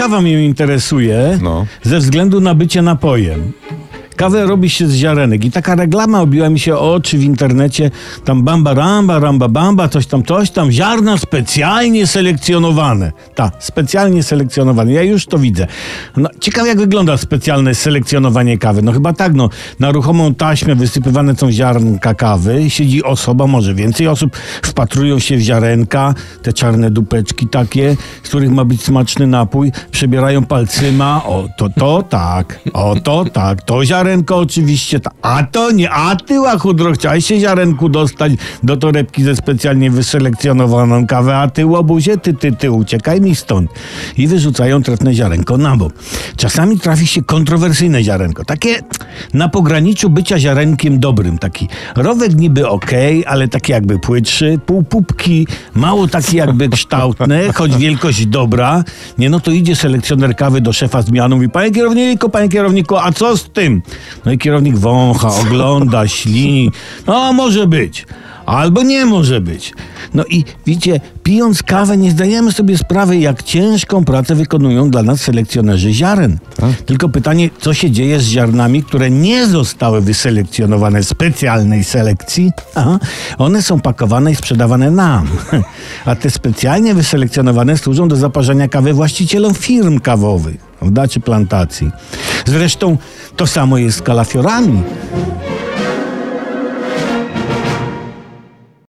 kawa mnie interesuje No. ze względu na bycie napojem. Kawę robi się z ziarenek i taka reklama obiła mi się o oczy w internecie. Tam bamba ramba, ramba bamba, coś tam, coś tam. Ziarna specjalnie selekcjonowane. Tak, specjalnie selekcjonowane. Ja już to widzę. No, ciekawe jak wygląda specjalne selekcjonowanie kawy. No chyba tak, no. Na ruchomą taśmę wysypywane są ziarnka kawy. Siedzi osoba, może więcej osób. Wpatrują się w ziarenka, te czarne dupeczki takie, z których ma być smaczny napój. Przebierają palcyma. O, to, to tak. O, to tak. To ziarenko oczywiście. Ta. A to nie. A ty, łachudro, chciałeś się ziarenku dostać do torebki ze specjalnie wyselekcjonowaną kawę, a ty, łobuzie, ty, ty, ty, uciekaj mi stąd. I wyrzucają trefne ziarenko na bok. Czasami trafi się kontrowersyjne ziarenko. Takie na pograniczu bycia ziarenkiem dobrym. Taki rowek niby okej, ale taki jakby płytszy, półpupki, mało taki jakby kształtne, choć wielkość dobra. Nie no to idzie selekcjoner kawy do szefa zmianu i mówi, panie kierowniku, panie kierowniku, a co z tym? No i kierownik wącha, ogląda, ślini. No może być. Albo nie może być. No i widzicie, pijąc kawę nie zdajemy sobie sprawy, jak ciężką pracę wykonują dla nas selekcjonerzy ziaren. Tylko pytanie, co się dzieje z ziarnami, które nie zostały wyselekcjonowane w specjalnej selekcji? Aha, one są pakowane i sprzedawane nam. A te specjalnie wyselekcjonowane służą do zaparzania kawy właścicielom firm kawowych, prawda, czy plantacji. Zresztą to samo jest z kalafiorami.